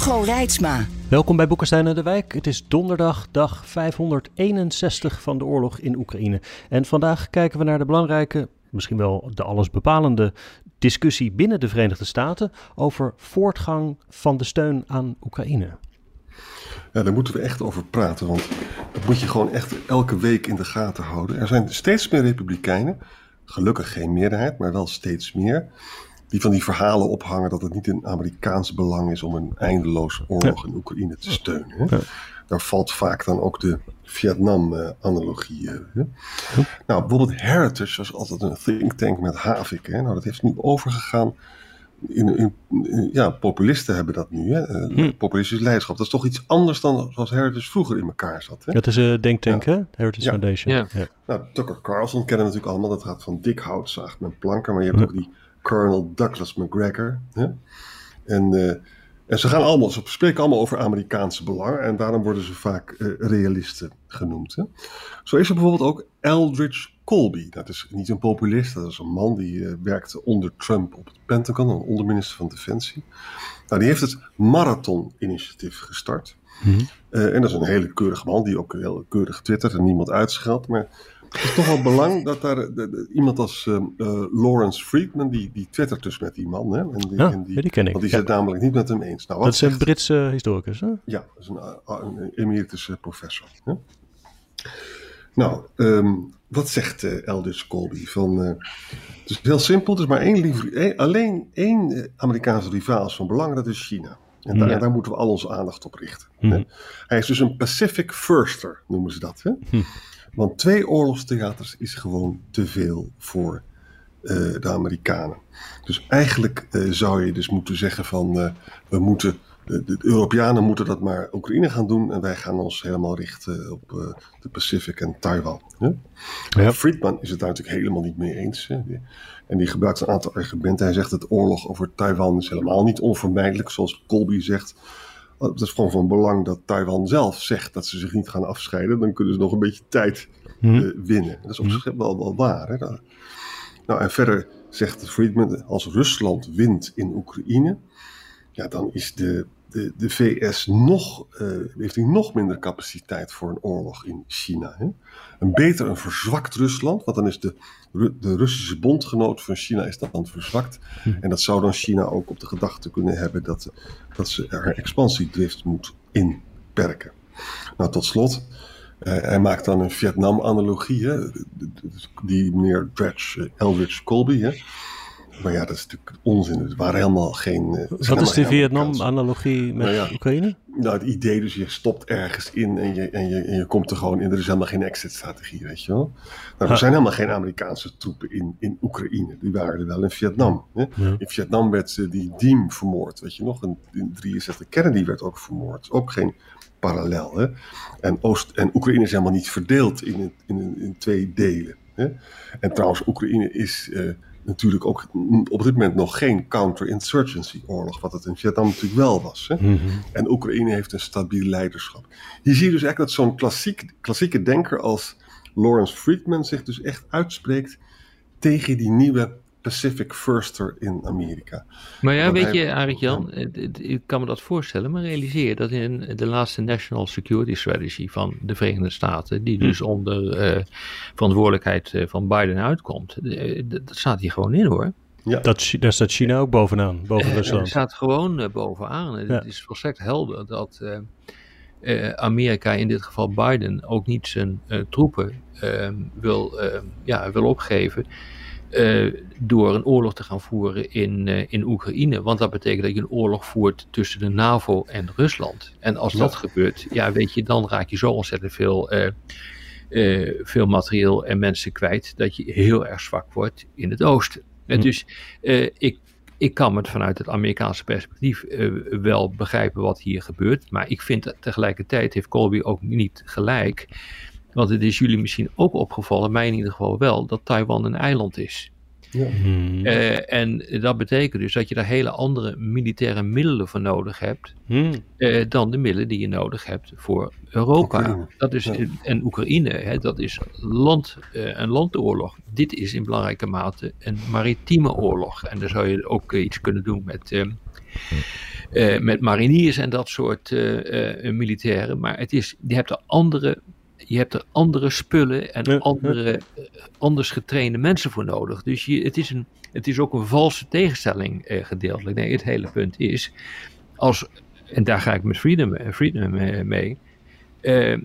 Hugo Reitsma. Welkom bij Boekenstein en de Wijk. Het is donderdag, dag 561 van de oorlog in Oekraïne. En vandaag kijken we naar de belangrijke, misschien wel de allesbepalende discussie binnen de Verenigde Staten over voortgang van de steun aan Oekraïne. Ja, daar moeten we echt over praten, want dat moet je gewoon echt elke week in de gaten houden. Er zijn steeds meer republikeinen, gelukkig geen meerderheid, maar wel steeds meer, die van die verhalen ophangen dat het niet in Amerikaans belang is om een eindeloze oorlog in Oekraïne te steunen. Hè? Daar valt vaak dan ook de Vietnam-analogie. Uh, nou, bijvoorbeeld Heritage was altijd een think tank met Havik. Hè? Nou, dat heeft nu overgegaan in, in, in, ja, populisten hebben dat nu. Hè? Uh, hm. Populistisch leiderschap. Dat is toch iets anders dan zoals Heritage vroeger in elkaar zat. Hè? Dat is een denktank, ja. hè? Heritage ja. Foundation. Ja. ja. Nou, Tucker Carlson kennen we natuurlijk allemaal. Dat gaat van dik hout, zaagt met planken. Maar je hebt ook die Colonel Douglas McGregor. Hè? En, uh, en ze, gaan allemaal, ze spreken allemaal over Amerikaanse belangen. En daarom worden ze vaak uh, realisten genoemd. Hè? Zo is er bijvoorbeeld ook Eldridge Colby. Dat is niet een populist, dat is een man die uh, werkte onder Trump op het Pentagon, een onderminister van Defensie. Nou, die heeft het Marathon-initiatief gestart. Mm -hmm. uh, en dat is een hele keurige man, die ook heel keurig twittert en niemand uitscheldt. Maar het is toch wel belang dat daar de, de, iemand als uh, Lawrence Friedman, die, die twittert dus met die man. Hè? En die, ja, en die, die ken ik. Want die zit ja. namelijk niet met hem eens. Nou, dat is een Britse historicus, hè? Ja, dat is een, een emeritus professor. Hè? Nou, um, wat zegt uh, Eldridge Colby? Van, uh, het is heel simpel, het is maar één, één alleen één Amerikaanse rivaal is van belang, dat is China. En daar, ja. daar moeten we al onze aandacht op richten. Mhm. Hè? Hij is dus een Pacific Firster, noemen ze dat. Hè? Hm. Want twee oorlogstheaters is gewoon te veel voor uh, de Amerikanen. Dus eigenlijk uh, zou je dus moeten zeggen van uh, we moeten, de, Europeanen moeten dat maar Oekraïne gaan doen en wij gaan ons helemaal richten op de Pacific en Taiwan. Hè? Ja. Friedman is het daar natuurlijk helemaal niet mee eens. Hè? En die gebruikt een aantal argumenten. Hij zegt dat oorlog over Taiwan is helemaal niet onvermijdelijk, zoals Colby zegt. Het is gewoon van belang dat Taiwan zelf zegt dat ze zich niet gaan afscheiden. Dan kunnen ze nog een beetje tijd hm. uh, winnen. Dat is op zich wel, wel waar. Hè? Nou, en verder zegt Friedman, als Rusland wint in Oekraïne, ja, dan is de, de, de VS nog, uh, heeft hij nog minder capaciteit voor een oorlog in China. Hè? Een beter een verzwakt Rusland, want dan is de, de Russische bondgenoot van China is dan verzwakt. Hm. En dat zou dan China ook op de gedachte kunnen hebben dat, dat ze haar expansiedrift moet inperken. Nou, tot slot. Uh, hij maakt dan een Vietnam-analogie, die meneer Dredge, uh, Eldridge Colby. Hè? Maar ja, dat is natuurlijk onzin. Het waren helemaal geen. Uh, Wat is de Vietnam-analogie met nou ja, Oekraïne? Nou, het idee dus, je stopt ergens in en je, en je, en je komt er gewoon in. Er is helemaal geen exit-strategie, weet je wel. Nou, er zijn helemaal geen Amerikaanse troepen in, in Oekraïne. Die waren er wel in Vietnam. Hè? Ja. In Vietnam werd uh, die Diem vermoord, weet je nog. In 63 Kennedy werd ook vermoord. Ook geen parallel. Hè? En, Oost, en Oekraïne is helemaal niet verdeeld in, in, in twee delen. Hè? En trouwens, Oekraïne is uh, natuurlijk ook op dit moment nog geen counter-insurgency oorlog, wat het in Vietnam natuurlijk wel was. Hè? Mm -hmm. En Oekraïne heeft een stabiel leiderschap. Hier zie je dus echt dat zo'n klassiek, klassieke denker als Lawrence Friedman zich dus echt uitspreekt tegen die nieuwe Pacific Firster in Amerika. Maar ja, weet je, Arik Jan, ik kan me dat voorstellen, maar realiseer dat in de laatste National Security Strategy van de Verenigde Staten, die dus onder uh, verantwoordelijkheid van Biden uitkomt, uh, dat staat hier gewoon in hoor. Ja. Dat, daar staat China ook bovenaan, boven Rusland. Het staat gewoon uh, bovenaan. Ja. Het is volstrekt helder dat Amerika, in dit geval Biden, ook niet zijn troepen wil, ja, wil opgeven. Uh, door een oorlog te gaan voeren in, uh, in Oekraïne. Want dat betekent dat je een oorlog voert tussen de NAVO en Rusland. En als ja. dat gebeurt, ja, weet je, dan raak je zo ontzettend veel, uh, veel materieel en mensen kwijt. dat je heel erg zwak wordt in het oosten. En dus ik ik kan het vanuit het Amerikaanse perspectief wel begrijpen wat hier gebeurt. Maar ik vind tegelijkertijd heeft Colby ook niet gelijk. Want het is jullie misschien ook opgevallen, mij in ieder geval wel, dat Taiwan een eiland is. Ja. Hmm. Eh, en dat betekent dus dat je daar hele andere militaire middelen voor nodig hebt hmm. uh, dan de middelen die je nodig hebt voor Europa. Dat is, En Oekraïne, hè, dat is land, uh, een landoorlog. Dit is in belangrijke mate een maritieme oorlog. En daar zou je ook iets kunnen doen met, met mariniers en dat soort militairen. Maar het is, je hebt er andere je hebt er andere spullen en andere, eh, anders getrainde mensen voor nodig. Dus je, het, is een, het is ook een valse tegenstelling eh, gedeeltelijk. Nee, het hele punt is, als, en daar ga ik met Freedom, eh, Freedom mee. Eh,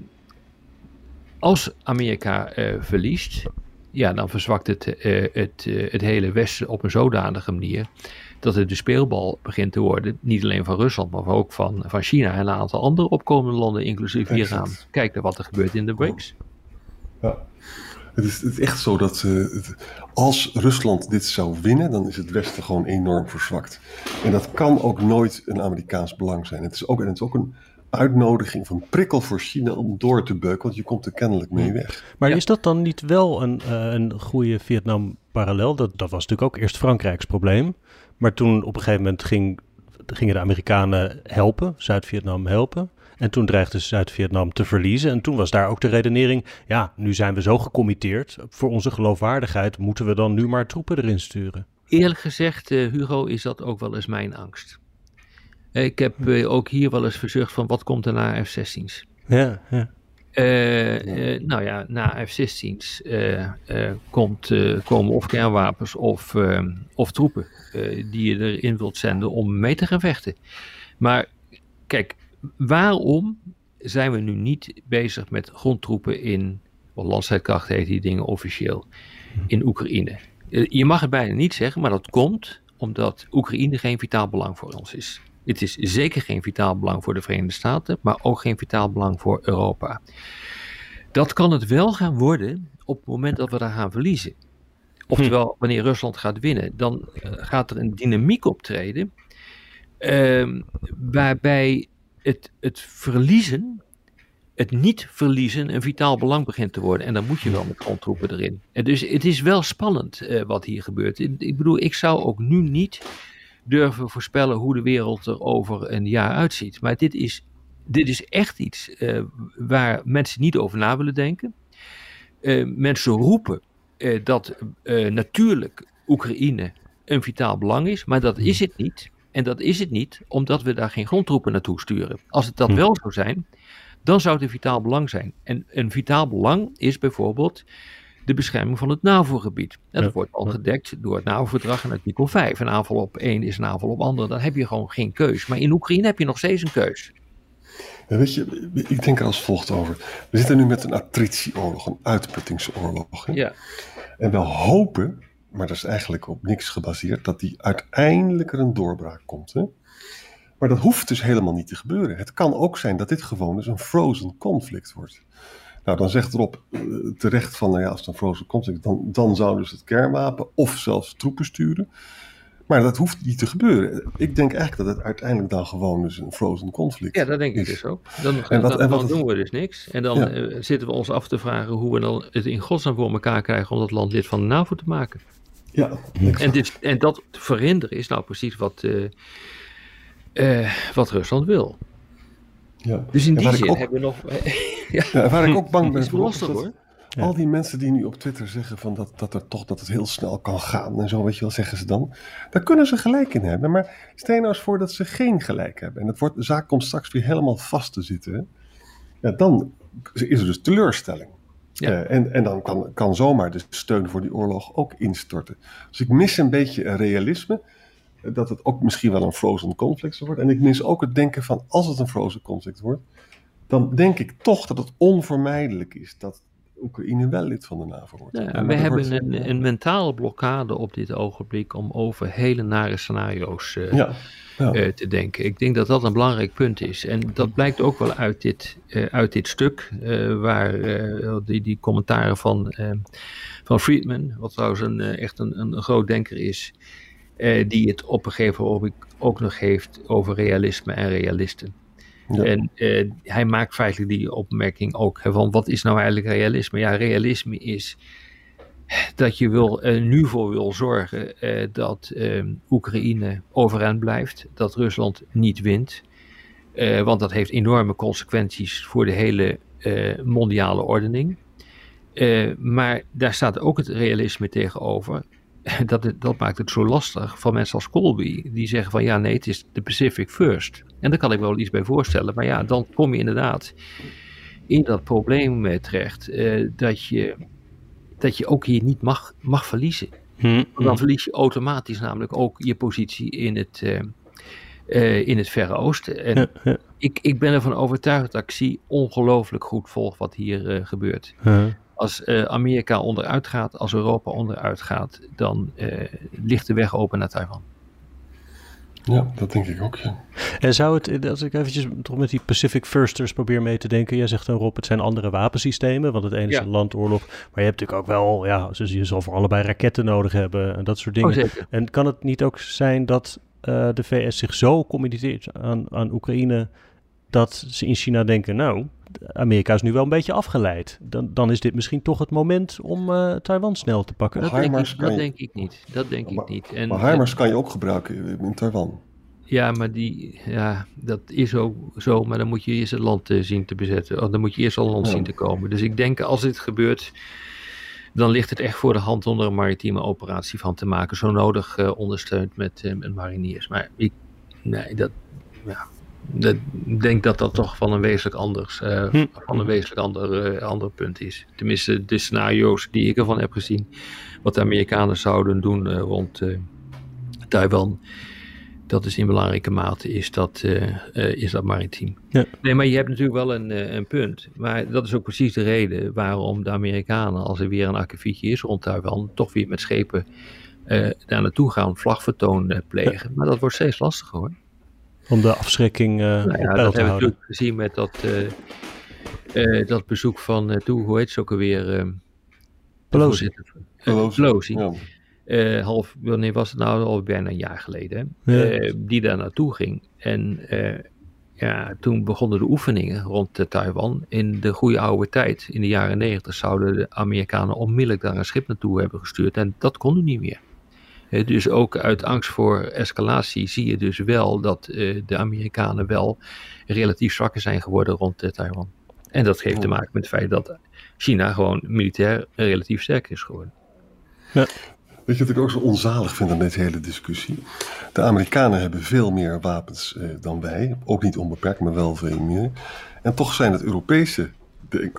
als Amerika eh, verliest, ja, dan verzwakt het, het, het hele Westen op een zodanige manier dat het de speelbal begint te worden. Niet alleen van Rusland, maar ook van, van China en een aantal andere opkomende landen, inclusief Iran. Kijk naar wat er gebeurt in de BRICS. Ja. Het is, het is echt zo dat uh, als Rusland dit zou winnen, dan is het Westen gewoon enorm verzwakt. En dat kan ook nooit een Amerikaans belang zijn. Het is ook, en het is ook een uitnodiging van prikkel voor China om door te beuken, want je komt er kennelijk mee weg. Maar is dat dan niet wel een, uh, een goede Vietnam-parallel? Dat, dat was natuurlijk ook eerst Frankrijks probleem. Maar toen op een gegeven moment ging, gingen de Amerikanen helpen, Zuid-Vietnam helpen. En toen dreigde Zuid-Vietnam te verliezen. En toen was daar ook de redenering: ja, nu zijn we zo gecommitteerd. Voor onze geloofwaardigheid moeten we dan nu maar troepen erin sturen. Eerlijk gezegd, uh, Hugo, is dat ook wel eens mijn angst. Ik heb uh, ook hier wel eens verzucht van wat komt er na F-16's. Ja, ja. Uh, nou ja, na F-16's uh, komt, komen of kernwapens of, of troepen die je erin wilt zenden om mee te gaan vechten. Maar kijk, waarom zijn we nu niet bezig met grondtroepen in, of landstrijdkracht heet die dingen officieel, in Oekraïne? Je mag het bijna niet zeggen, maar dat komt omdat Oekraïne geen vitaal belang voor ons is. Het is zeker geen vitaal belang voor de Verenigde Staten, maar ook geen vitaal belang voor Europa. Dat kan het wel gaan worden op het moment dat we daar gaan verliezen. Oftewel, hm. wanneer Rusland gaat winnen, dan eh, gaat er een dynamiek optreden. Uh, waarbij het, het verliezen, het niet verliezen, een vitaal belang begint te worden. En dan moet je wel met grondtroepen erin. En dus het is wel spannend uh, wat hier gebeurt. Ik bedoel, ik zou ook nu niet durven voorspellen hoe de wereld er over een jaar uitziet. Maar dit is, dit is echt iets uh, waar mensen niet over na willen denken. Uh, mensen roepen uh, dat natuurlijk Oekraïne een vitaal belang is, maar dat is het niet. En dat is het niet omdat we daar geen grondtroepen naartoe sturen. Als het dat hm. wel zou zijn, dan zou het een vitaal belang zijn. En een vitaal belang is bijvoorbeeld de bescherming van het NAVO-gebied. dat wordt al gedekt door het NAVO-verdrag en artikel 5. Een aanval op één is een aanval op ander. Dan heb je gewoon geen keus. Maar in Oekraïne heb je nog steeds een keus. weet je, ik denk er als volgt over. We zitten nu met een attritieoorlog, een uitputtingsoorlog. Hè? Ja. En we hopen, maar dat is eigenlijk op niks gebaseerd, dat die uiteindelijk er een doorbraak komt. Hè? Maar dat hoeft dus helemaal niet te gebeuren. Het kan ook zijn dat dit gewoon dus een frozen conflict wordt. Nou, dan zegt erop uh, terecht van, nou ja, als het een frozen conflict, dan, dan zouden ze het kernwapen of zelfs troepen sturen. Maar dat hoeft niet te gebeuren. Ik denk eigenlijk dat het uiteindelijk dan gewoon dus een frozen conflict is. Ja, dat denk ik dus ook. Dan, en wat, dan, en wat, doen we dus niks. En dan uh, zitten we ons af te vragen hoe we dan het in godsnaam voor elkaar krijgen om dat land lid van de NAVO te maken. Ja, en, dit, en dat verhinderen is nou precies wat, uh, wat Rusland wil. Ja. Dus in die zin ook, hebben we nog. ja. ja. waar ik ook bang ben voor. Lastig, hoor. Al die mensen die nu op Twitter zeggen van dat, dat, er toch, dat het heel snel kan gaan en zo, weet je wel, zeggen ze dan. Daar kunnen ze gelijk in hebben. Maar stel nou eens voor dat ze geen gelijk hebben. En het wordt, de zaak komt straks weer helemaal vast te zitten. Ja, dan is er dus teleurstelling. Ja. Uh, en, en dan kan, kan zomaar de steun voor die oorlog ook instorten. Dus ik mis een beetje een realisme dat het ook misschien wel een frozen conflict wordt. En ik mis ook het denken van als het een frozen conflict wordt, dan denk ik toch dat het onvermijdelijk is dat Oekraïne wel lid van de NAVO wordt. Ja, we hebben een, een, mentale blokkade op dit ogenblik om over hele nare scenario's uh, ja, ja. Uh, te denken. Ik denk dat dat een belangrijk punt is. En dat blijkt ook wel uit dit, uh, uit dit stuk, waar die, die commentaren van, van Friedman, wat trouwens een, echt een, een groot denker is, die het op een gegeven moment ook nog heeft over realisme en realisten. Ja. En hij maakt feitelijk die opmerking ook van wat is nou eigenlijk realisme? Ja, realisme is dat je wil, nu voor wil zorgen dat ehm, Oekraïne overeind blijft, dat Rusland niet wint. want dat heeft enorme consequenties voor de hele mondiale ordening. Uh, maar daar staat ook het realisme tegenover. Dat, dat maakt het zo lastig van mensen als Colby. Die zeggen van ja, nee, het is de Pacific first. En daar kan ik wel iets bij voorstellen. Maar ja, dan kom je inderdaad in dat probleem terecht. Uh, dat, je, dat je ook hier niet mag, mag verliezen. Hmm. Dan verlies je automatisch namelijk ook je positie in het, uh, in het Verre Oosten. En ja, ja. Ik, ik ben ervan overtuigd dat ik zie ongelooflijk goed volg wat hier gebeurt. Ja. Als uh, Amerika onderuit gaat, als Europa onderuit gaat, dan uh, ligt de weg open naar Taiwan. Ja, dat denk ik ook, ja. En zou het, als ik eventjes toch met die Pacific Firsters probeer mee te denken. Jij zegt dan Rob, het zijn andere wapensystemen, want het ene is een landoorlog. Maar je hebt natuurlijk ook wel, ja, je zal voor allebei raketten nodig hebben en dat soort dingen. Oh, en kan het niet ook zijn dat uh, de VS zich zo committeert aan, aan Oekraïne dat ze in China denken, nou, Amerika is nu wel een beetje afgeleid. Dan, dan is dit misschien toch het moment om uh, Taiwan snel te pakken. Dat, denk ik, dat denk ik, niet. Dat denk maar, ik niet. En, maar HIMARS kan je ook gebruiken in Taiwan. Ja, maar die, ja, dat is ook zo. Maar dan moet je eerst het land uh, zien te bezetten. Of dan moet je eerst al land ja. zien te komen. Dus ik denk als dit gebeurt, dan ligt het echt voor de hand om er een maritieme operatie van te maken. Zo nodig uh, ondersteund met, met mariniers. Maar ik, nee, dat, ja, ik denk dat dat toch van een wezenlijk anders, uh, hm. van een wezenlijk ander, uh, ander punt is. Tenminste, de scenario's die ik ervan heb gezien, wat de Amerikanen zouden doen uh, rond Taiwan, dat is in belangrijke mate is dat, is dat maritiem. Ja. Nee, maar je hebt natuurlijk wel een, een punt. Maar dat is ook precies de reden waarom de Amerikanen, als er weer een akkefietje is rond Taiwan, toch weer met schepen daar naartoe gaan, vlagvertoon plegen. Ja. Maar dat wordt steeds lastiger hoor. Om de afschrikking uh, nou ja, op dat hebben we natuurlijk gezien met dat, uh, uh, dat bezoek van, toe, hoe heet ze ook alweer? Pelosi. Pelosi. Ja. half, wanneer was het nou? Al bijna een jaar geleden. Ja. die daar naartoe ging. En ja, toen begonnen de oefeningen rond Taiwan. In de goede oude tijd, in de jaren negentig, zouden de Amerikanen onmiddellijk daar een schip naartoe hebben gestuurd. En dat kon nu niet meer. Dus ook uit angst voor escalatie zie je dus wel dat uh, de Amerikanen wel relatief zwakker zijn geworden rond uh, Taiwan. En dat heeft te maken met het feit dat China gewoon militair relatief sterk is geworden. Ja. Weet je wat ik ook zo onzalig vind aan deze hele discussie? De Amerikanen hebben veel meer wapens eh, dan wij. Ook niet onbeperkt, maar wel veel meer. En toch zijn het Europese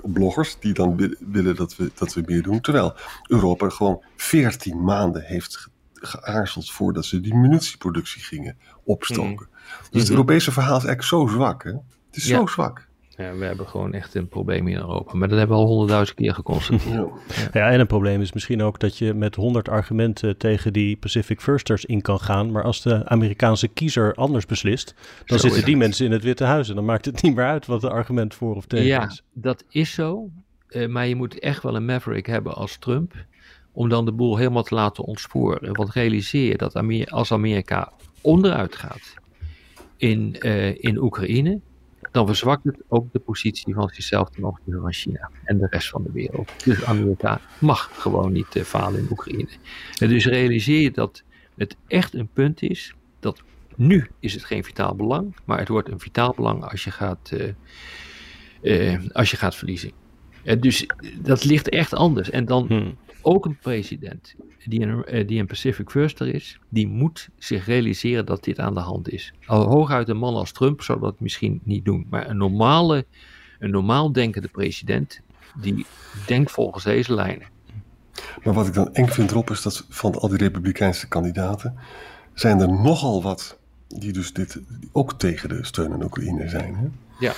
bloggers die dan willen dat we, dat we meer doen. Terwijl Europa gewoon 14 maanden heeft geaarzeld voordat ze die munitieproductie gingen opstoken. Mm. Dus het Europese verhaal is eigenlijk zo zwak. Hè? Het is ja. zo zwak. Ja, we hebben gewoon echt een probleem in Europa. Maar dat hebben we al honderdduizend keer geconstateerd. Ja. ja, en een probleem is misschien ook dat je met honderd argumenten tegen die Pacific Firsters in kan gaan. Maar als de Amerikaanse kiezer anders beslist, dan zo zitten die mensen in het Witte Huis. En dan maakt het niet meer uit wat de argument voor of tegen ja, is. Ja, dat is zo. Uh, maar je moet echt wel een maverick hebben als Trump om dan de boel helemaal te laten ontsporen. Want realiseer je dat als Amerika onderuit gaat in, uh, in Oekraïne, dan verzwakt het ook de positie van zichzelf ten opzichte van China en de rest van de wereld. Dus Amerika mag gewoon niet uh, falen in Oekraïne. En dus realiseer je dat het echt een punt is dat nu is het geen vitaal belang, maar het wordt een vitaal belang als je gaat, uh, als je gaat verliezen. En dus dat ligt echt anders. En dan hmm ook een president die een, die een Pacific Firster is, die moet zich realiseren dat dit aan de hand is. Al hooguit een man als Trump zou dat misschien niet doen, maar een normale, een normaal denkende president, die denkt volgens deze lijnen. Maar wat ik dan eng vind erop is dat van al die republikeinse kandidaten zijn er nogal wat die dus dit ook tegen de steun aan Oekraïne zijn. Hè? Ja.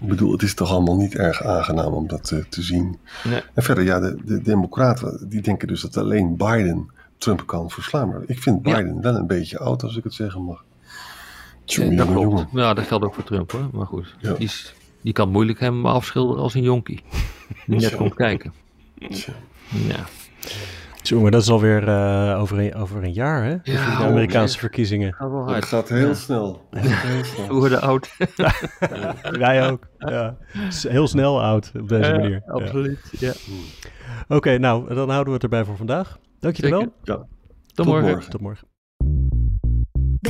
Ik bedoel, het is toch allemaal niet erg aangenaam om dat te, te zien. Nee. En verder, ja, de, de Democraten die denken dus dat alleen Biden Trump kan verslaan. Maar ik vind Biden ja. wel een beetje oud, als ik het zeggen mag. Tjonge, ja, dat jongen, jongen. Ja, dat geldt ook voor Trump hoor. Maar goed, ja. die, is, die kan moeilijk hem afschilderen als een jonkie. Die net komt kijken. Ja. Jongen, dat is alweer uh, over, een, over een jaar, hè? Ja, de Amerikaanse verkiezingen. Gaat wel Het hard. gaat heel snel. Het gaat heel snel. We worden oud. Wij ook. Ja. Heel snel oud op deze Ja, manier. Absoluut. Ja. Oké, nou, dan houden we het erbij voor vandaag. Dankjewel. Ja, Tot, tot morgen. morgen. Tot morgen.